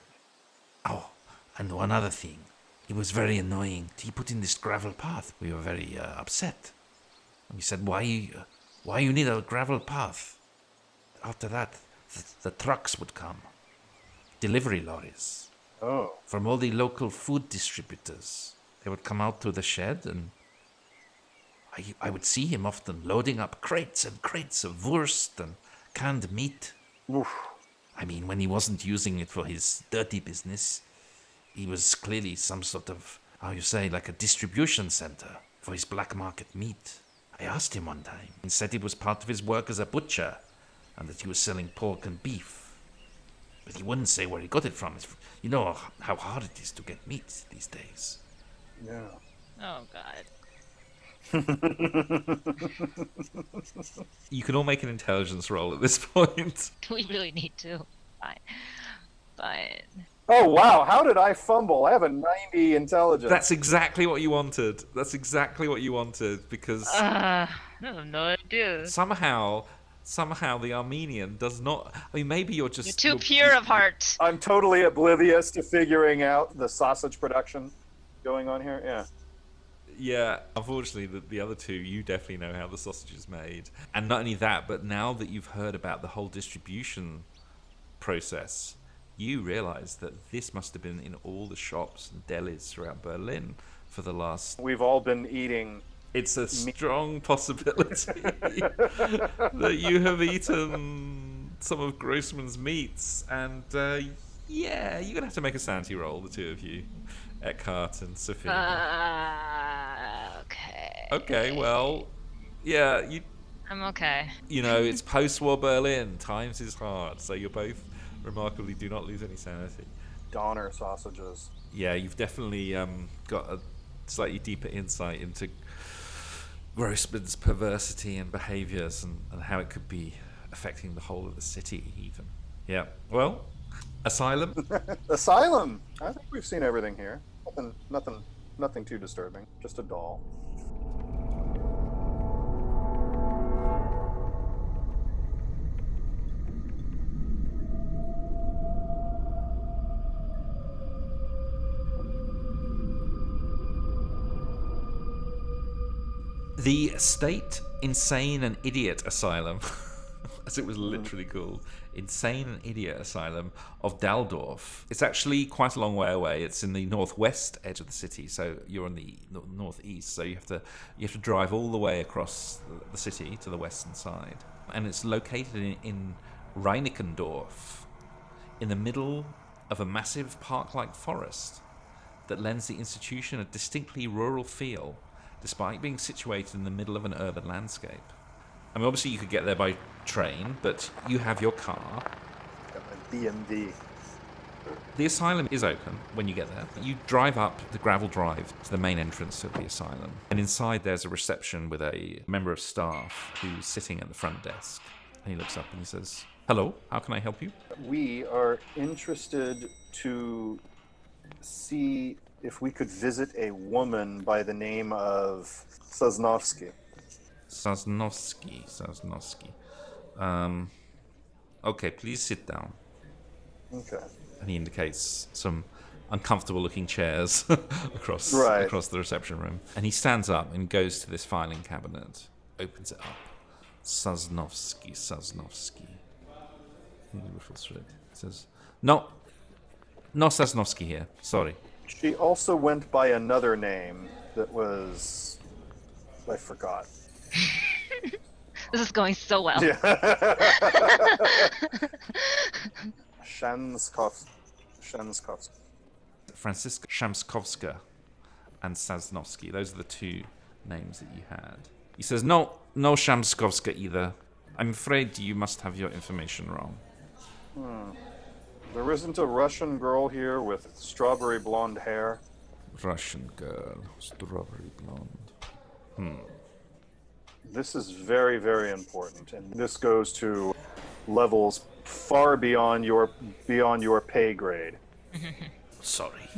Oh, and one other thing. He was very annoying. He put in this gravel path. We were very uh, upset. We said, why, uh, why you need a gravel path? After that, the, the trucks would come. Delivery lorries Oh, from all the local food distributors. They would come out to the shed and I, I would see him often loading up crates and crates of wurst and canned meat. oof. I mean, when he wasn't using it for his dirty business, he was clearly some sort of, how you say, like a distribution center for his black market meat. I asked him one time. He said it was part of his work as a butcher and that he was selling pork and beef. But he wouldn't say where he got it from. It's- You know how hard it is to get meat these days. yeah. Oh God. You can all make an intelligence roll at this point. We really need to. Fine. But Oh wow! How did I fumble? I have a 90 intelligence. That's exactly what you wanted. That's exactly what you wanted because uh, I have no idea. somehow, somehow the Armenian does not. I mean, maybe you're just You're too pure of heart. I'm totally oblivious to figuring out the sausage production going on here. Yeah. Yeah, unfortunately, the, the other two, you definitely know how the sausage is made. And not only that, but now that you've heard about the whole distribution process, you realize that this must have been in all the shops and delis throughout Berlin for the last. We've all been eating. It's a strong possibility that you have eaten some of Grossman's meats. And uh, yeah, you're going to have to make a sanity roll, the two of you, Eckhardt and Sophia. Uh, okay. Okay, well, yeah, you I'm okay. you know it's post-war Berlin. Times is hard, so you're both remarkably do not lose any sanity. Donner sausages. Yeah, you've definitely um, got a slightly deeper insight into Grossman's perversity and behaviours and, and how it could be affecting the whole of the city, even. Yeah. Well, asylum. Asylum. I think we've seen everything here. Nothing. Nothing. Nothing too disturbing. Just a doll. The State Insane and Idiot Asylum, as it was mm. literally called, Insane and Idiot Asylum of Dalldorf. It's actually quite a long way away. It's in the northwest edge of the city, so you're on the northeast. So you have to you have to drive all the way across the- the city to the western side, and it's located in, in Reinickendorf, in the middle of a massive park-like forest that lends the institution a distinctly rural feel, despite being situated in the middle of an urban landscape. I mean, obviously, you could get there by train, but you have your car. Got my DMV. The asylum is open when you get there. You drive up the gravel drive to the main entrance of the asylum, and inside there's a reception with a member of staff who's sitting at the front desk. And he looks up and he says, Hello, how can I help you? We are interested to see if we could visit a woman by the name of Sosnovsky. Sosnovsky, Sosnovsky. Um, okay, please sit down. Okay. and he indicates some uncomfortable looking chairs across Right. across the reception room. And he stands up and goes to this filing cabinet, opens it up. Sosnovsky, Sosnovsky. He riffles through it. He says, No, no Sosnovsky here. Sorry. She also went by another name that was. I forgot. This is going so well. Yeah. Shanskov. Shanskovsky. Franziska Shamskovska and Sosnovsky. Those are the two names that you had. He says, No, no Shamskovska either. I'm afraid you must have your information wrong. Hmm. There isn't a Russian girl here with strawberry blonde hair. Russian girl, strawberry blonde. Hmm. This is very, very important, and this goes to levels far beyond your beyond your pay grade. Sorry.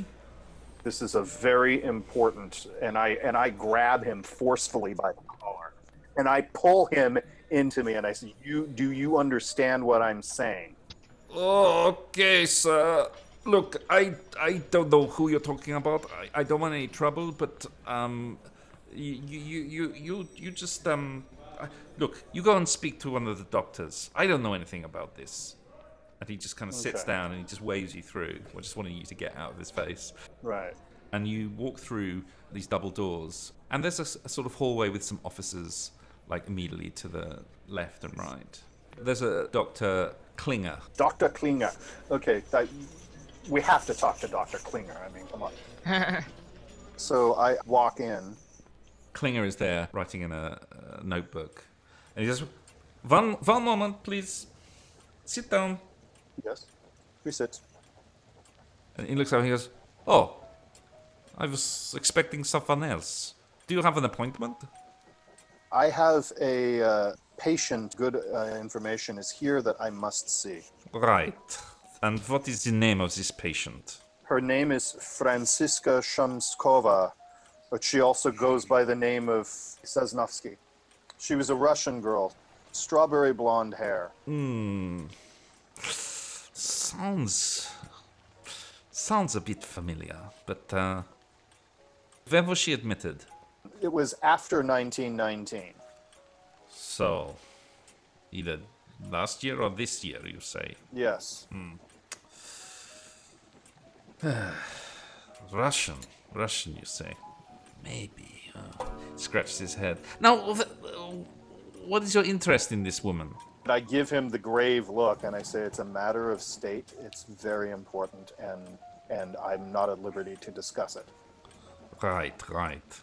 This is a very important, and I and I grab him forcefully by the collar, and I pull him into me, and I say, "You do you understand what I'm saying?" Okay, sir. Look, I I don't know who you're talking about. I, I don't want any trouble, but um, you you you you you just um, look. You go and speak to one of the doctors. I don't know anything about this. And he just kind of sits Okay. down and he just waves you through. I just wanting you to get out of his face. Right. and you walk through these double doors, and there's a sort of hallway with some offices, like immediately to the left and right. There's a Doctor Klinger. Dr. Klinger. Okay, that, we have to talk to Dr. Klinger. I mean, come on. so I walk in. Klinger is there writing in a, a notebook, and he says, "One, one moment, please. Sit down." Yes. We sit. And he looks up and he goes, "Oh, I was expecting someone else. Do you have an appointment?" I have a uh, patient. Good uh, information is here that I must see. Right. And what is the name of this patient? Her name is Franziska Shamskova, but she also goes by the name of Sesnovsky. She was a Russian girl, strawberry blonde hair. Hmm. Sounds sounds a bit familiar, but uh, when was she admitted? It was after 1919. So, either last year or this year, you say? Yes. Russian, Russian, you say? Maybe. Uh, scratches his head. Now, what is your interest in this woman? I give him the grave look and I say it's a matter of state. It's very important and and I'm not at liberty to discuss it. Right, right.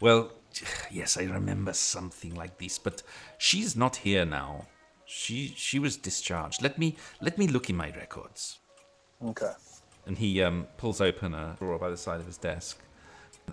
Well, yes, I remember something like this, but she's not here now. She she was discharged. Let me let me look in my records. Okay. And he um, pulls open a drawer by the side of his desk,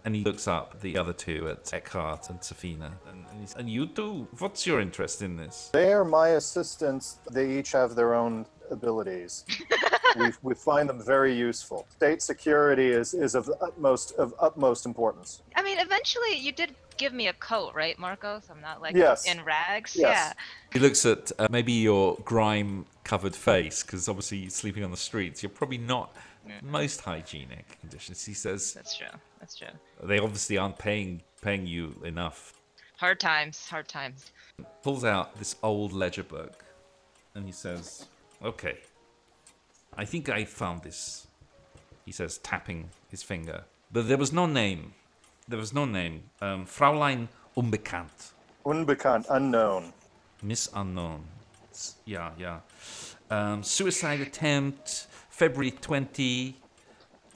and he looks up the other two at Eckhardt and Sefina. And, and, he's, and you two, what's your interest in this? They are my assistants. They each have their own abilities. we, we find them very useful. State security is, is of utmost of utmost importance. I mean, eventually you did give me a coat, right, Marco? So I'm not like Yes. in rags. Yes. He looks at uh, maybe your grime-covered face, because obviously you're sleeping on the streets. You're probably not most hygienic conditions. He says that's true. That's true. they obviously aren't paying paying you enough. Hard times. Hard times. Pulls out this old ledger book, and he says, "Okay, I think I found this." He says, tapping his finger. But there was no name. There was no name. Um, Fraulein Unbekannt. Unbekannt, unknown. Miss Unknown. Yeah, yeah. Um, suicide attempt, February 20,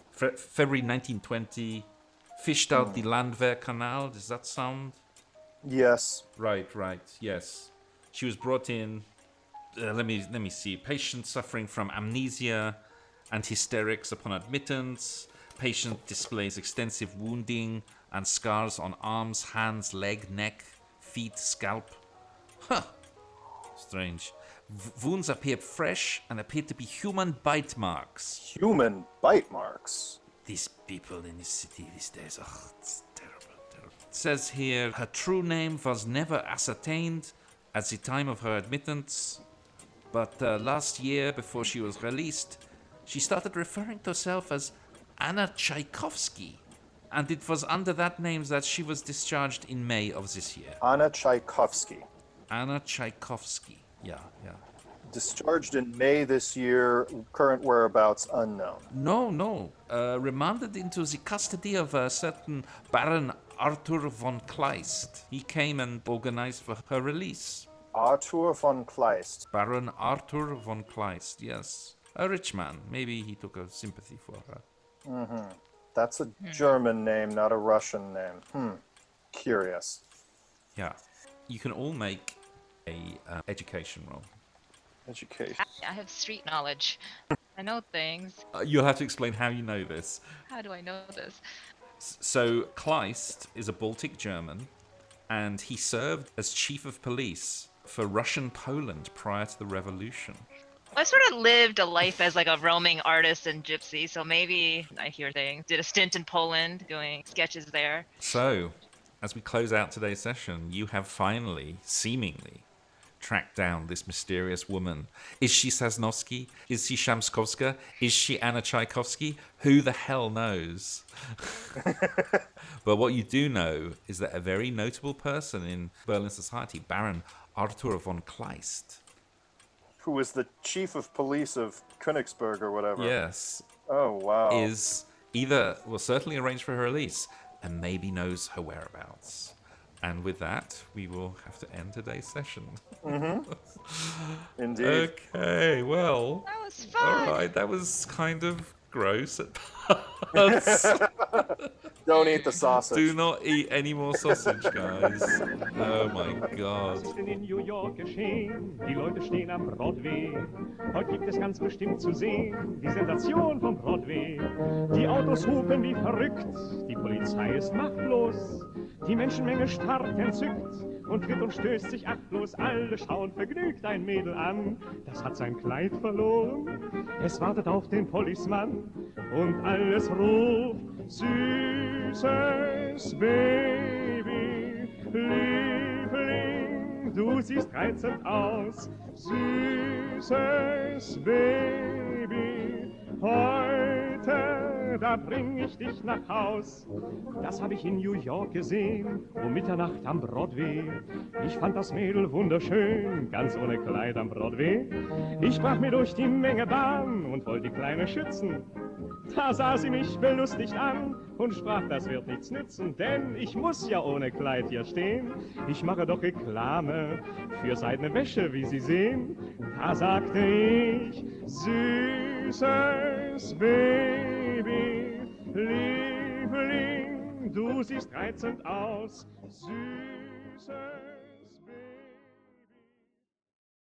Fe- February 1920. Fished out the Landwehr Canal. Does that sound? Yes. Right, right. Yes. She was brought in. Uh, let me let me see. Patient suffering from amnesia and hysterics upon admittance. Patient displays extensive wounding and scars on arms, hands, leg, neck, feet, scalp. Huh. Strange. V- wounds appear fresh and appear to be human bite marks. Human bite marks. These people in this city these days, oh, it's terrible, terrible. It says here her true name was never ascertained at the time of her admittance, but uh, last year, before she was released, she started referring to herself as Anna Tchaikovsky. And it was under that name that she was discharged in May of this year. Anna Tchaikovsky. Anna Tchaikovsky. Yeah, yeah. Discharged in May this year, current whereabouts unknown. No, no. Uh, remanded into the custody of a certain Baron Arthur von Kleist. He came and organized for her release. Arthur von Kleist. Baron Arthur von Kleist, yes. A rich man. Maybe he took a sympathy for her. Mm-hmm. That's a German name, not a Russian name. Hmm. Curious. Yeah. You can all make a uh, education roll. Education. I, I have street knowledge. I know things. Uh, you'll have to explain how you know this. How do I know this? S- So, Kleist is a Baltic German, and he served as chief of police for Russian Poland prior to the revolution. I sort of lived a life as like a roaming artist and gypsy, so maybe I hear things. Did a stint in Poland doing sketches there. So, as we close out today's session, you have finally, seemingly, tracked down this mysterious woman. Is she Sasnovsky? Is she Shamskovska? Is she Anna Tchaikovsky? Who the hell knows? but what you do know is that a very notable person in Berlin society, Baron Arthur von Kleist, Who was the chief of police of Königsberg or whatever? yes, Oh wow. is either will certainly arrange for her release and maybe knows her whereabouts. And with that, we will have to end today's session. Mm-hmm. Indeed. Okay, well, That was all fun. right, that was kind of gross at parts. Don't eat the sausage. Do not eat any more sausage, guys. Oh my god. ist denn in New York geschehen? Die Leute stehen am Broadway. Heute gibt es ganz bestimmt zu sehen die Sensation vom Broadway. Die Autos hupen wie verrückt, die Polizei ist machtlos. Die Menschenmenge starrt entzückt und tritt und stößt sich achtlos. Alle schauen vergnügt ein Mädel an, das hat sein Kleid verloren. Es wartet auf den Policemann und alles ruft süßes Baby, Liebling, du siehst reizend aus, süßes Baby, heute, da bring ich dich nach Haus. Das habe ich in New York gesehen, um Mitternacht am Broadway. Ich fand das Mädel wunderschön, ganz ohne Kleid am Broadway. Ich brach mir durch die Menge Bahn und wollte die Kleine schützen. Da sah sie mich belustigt an und sprach, das wird nichts nützen, denn ich muss ja ohne Kleid hier stehen. Ich mache doch Reklame für seidene Wäsche, wie Sie sehen. Da sagte ich, süßes Baby, Liebling, du siehst reizend aus, süßes